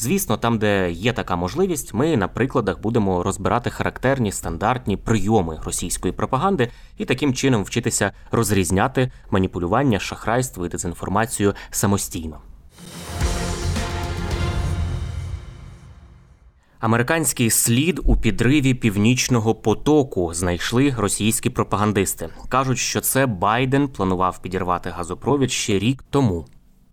Звісно, там, де є така можливість, ми на прикладах будемо розбирати характерні стандартні прийоми російської пропаганди і таким чином вчитися розрізняти маніпулювання, шахрайство і дезінформацію самостійно. Американський слід у підриві північного потоку знайшли російські пропагандисти. кажуть, що це Байден планував підірвати газопровід ще рік тому.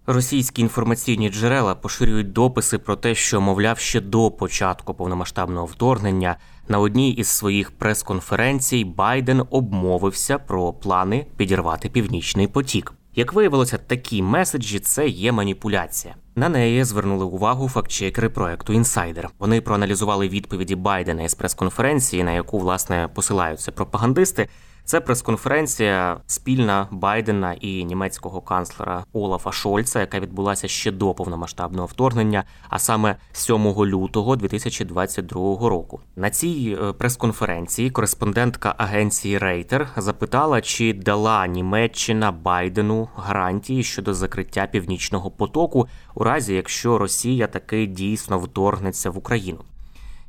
Російські інформаційні джерела поширюють дописи про те, що, мовляв, ще до початку повномасштабного вторгнення на одній із своїх прес-конференцій Байден обмовився про плани підірвати північний потік. Як виявилося, такі меседжі це є маніпуляція. На неї звернули увагу фактчекери проекту Інсайдер. Вони проаналізували відповіді Байдена із прес-конференції, на яку власне посилаються пропагандисти. Це прес-конференція спільна Байдена і німецького канцлера Олафа Шольца, яка відбулася ще до повномасштабного вторгнення, а саме 7 лютого 2022 року. На цій е, прес-конференції кореспондентка агенції Рейтер запитала, чи дала Німеччина Байдену гарантії щодо закриття північного потоку, у разі якщо Росія таки дійсно вторгнеться в Україну.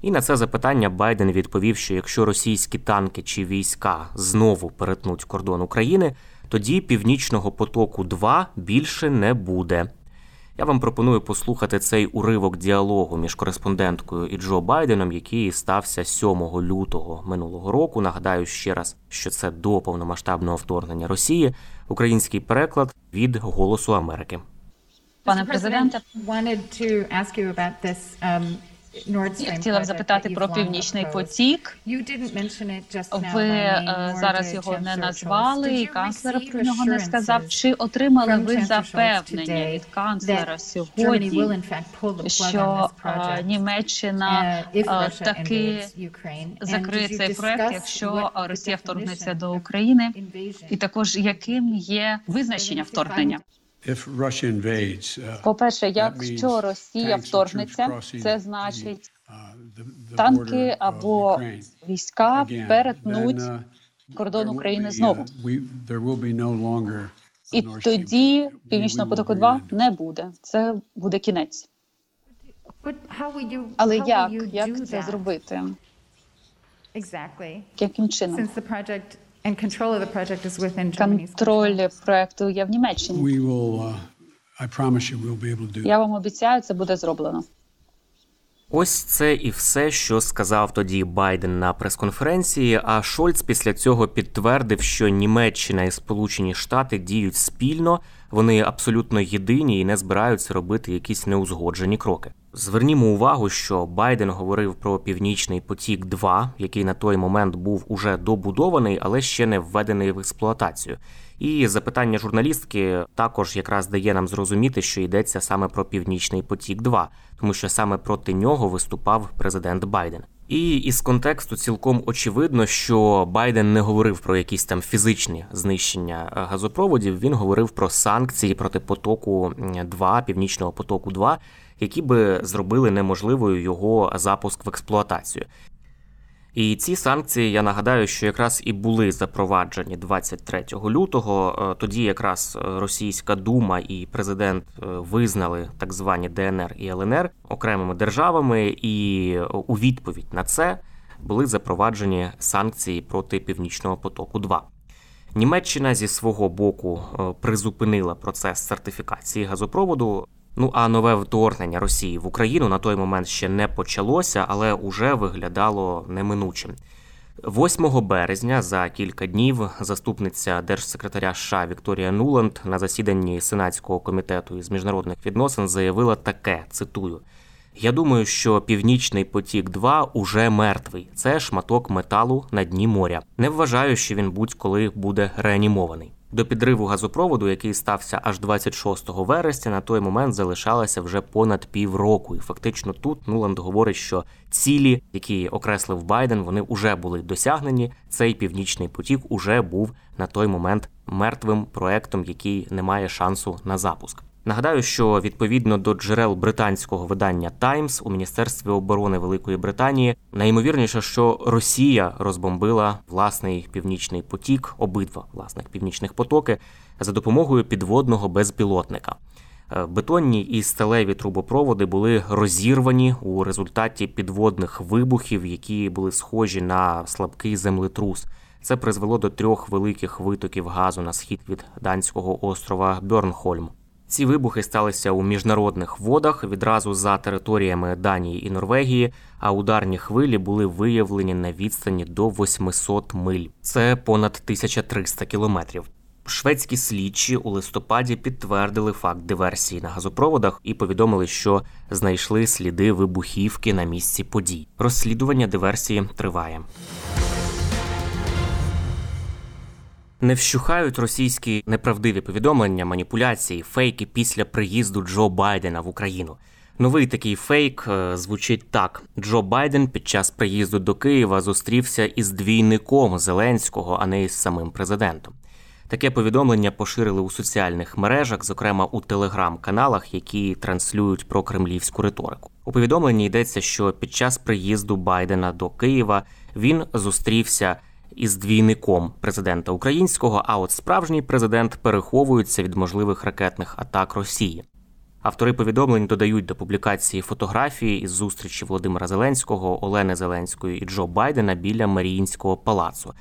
І на це запитання Байден відповів, що якщо російські танки чи війська знову перетнуть кордон України, тоді північного потоку 2 більше не буде. Я вам пропоную послухати цей уривок діалогу між кореспонденткою і Джо Байденом, який стався 7 лютого минулого року. Нагадаю ще раз, що це до повномасштабного вторгнення Росії. Український переклад від Голосу Америки. Пане президенте, Я хотіла б запитати про північний потік. ви е, зараз його не назвали, і канцлер про нього не сказав. Чи отримали ви запевнення від канцлера сьогодні, що е, Німеччина е, таки закриє цей проект, якщо Росія вторгнеться до України, і також яким є визначення вторгнення? По-перше, якщо Росія вторгнеться, це значить танки або війська перетнуть кордон України знову. І тоді північного потоку 2 не буде. Це буде кінець. Але як, як це зробити? Яким чином? Контроль проекту є в Німеччині. Я вам обіцяю, це буде зроблено. Ось це і все, що сказав тоді Байден на прес-конференції. А Шольц після цього підтвердив, що Німеччина і Сполучені Штати діють спільно, вони абсолютно єдині і не збираються робити якісь неузгоджені кроки. Звернімо увагу, що Байден говорив про північний потік, 2 який на той момент був уже добудований, але ще не введений в експлуатацію. І запитання журналістки також якраз дає нам зрозуміти, що йдеться саме про північний потік, 2 тому що саме проти нього виступав президент Байден. І із контексту цілком очевидно, що Байден не говорив про якісь там фізичні знищення газопроводів. Він говорив про санкції проти потоку 2 північного потоку, 2 які би зробили неможливою його запуск в експлуатацію. І ці санкції, я нагадаю, що якраз і були запроваджені 23 лютого. Тоді якраз Російська дума і президент визнали так звані ДНР і ЛНР окремими державами, і у відповідь на це були запроваджені санкції проти Північного потоку. 2 Німеччина зі свого боку призупинила процес сертифікації газопроводу. Ну а нове вторгнення Росії в Україну на той момент ще не почалося, але уже виглядало неминучим. 8 березня за кілька днів заступниця держсекретаря США Вікторія Нуланд на засіданні Сенатського комітету із міжнародних відносин заявила таке: цитую. Я думаю, що Північний потік 2 уже мертвий. Це шматок металу на дні моря. Не вважаю, що він будь-коли буде реанімований. До підриву газопроводу, який стався аж 26 вересня, на той момент залишалося вже понад півроку. І фактично тут Нуланд говорить, що цілі, які окреслив Байден, вони вже були досягнені. Цей північний потік уже був на той момент мертвим проектом, який не має шансу на запуск. Нагадаю, що відповідно до джерел британського видання Таймс у міністерстві оборони Великої Британії найімовірніше, що Росія розбомбила власний північний потік, обидва власних північних потоки за допомогою підводного безпілотника. Е, бетонні і сталеві трубопроводи були розірвані у результаті підводних вибухів, які були схожі на слабкий землетрус. Це призвело до трьох великих витоків газу на схід від данського острова Бьорнхольм. Ці вибухи сталися у міжнародних водах відразу за територіями Данії і Норвегії, а ударні хвилі були виявлені на відстані до 800 миль. Це понад 1300 кілометрів. Шведські слідчі у листопаді підтвердили факт диверсії на газопроводах і повідомили, що знайшли сліди вибухівки на місці подій. Розслідування диверсії триває. Не вщухають російські неправдиві повідомлення, маніпуляції, фейки після приїзду Джо Байдена в Україну. Новий такий фейк е, звучить так: Джо Байден під час приїзду до Києва зустрівся із двійником Зеленського, а не із самим президентом. Таке повідомлення поширили у соціальних мережах, зокрема у телеграм-каналах, які транслюють про кремлівську риторику. У повідомленні йдеться, що під час приїзду Байдена до Києва він зустрівся із двійником президента українського, а от справжній президент переховується від можливих ракетних атак Росії. Автори повідомлень додають до публікації фотографії із зустрічі Володимира Зеленського, Олени Зеленської і Джо Байдена біля Маріїнського палацу.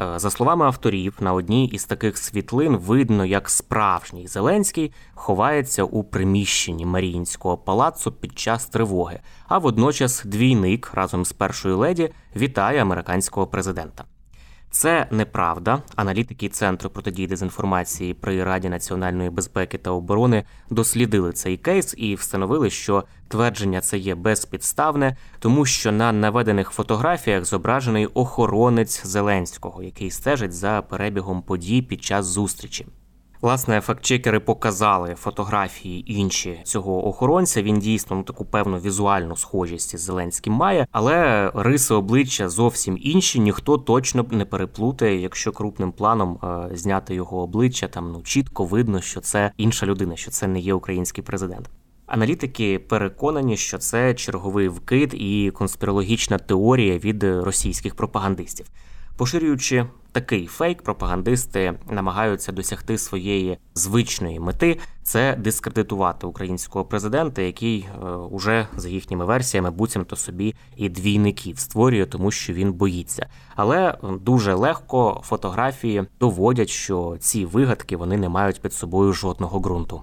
Е, за словами авторів, на одній із таких світлин видно, як справжній Зеленський ховається у приміщенні Маріїнського палацу під час тривоги, а водночас двійник разом з першою леді вітає американського президента. Це неправда. Аналітики Центру протидії дезінформації при Раді національної безпеки та оборони дослідили цей кейс і встановили, що твердження це є безпідставне, тому що на наведених фотографіях зображений охоронець Зеленського, який стежить за перебігом подій під час зустрічі. Власне, фактчекери показали фотографії інші цього охоронця. Він дійсно ну, таку певну візуальну схожість із Зеленським має, але риси обличчя зовсім інші. Ніхто точно не переплутає, якщо крупним планом е, зняти його обличчя. Там ну чітко видно, що це інша людина, що це не є український президент. Аналітики переконані, що це черговий вкид і конспірологічна теорія від російських пропагандистів. Поширюючи такий фейк, пропагандисти намагаються досягти своєї звичної мети це дискредитувати українського президента, який е, уже за їхніми версіями буцімто собі і двійників створює, тому що він боїться. Але дуже легко фотографії доводять, що ці вигадки вони не мають під собою жодного ґрунту.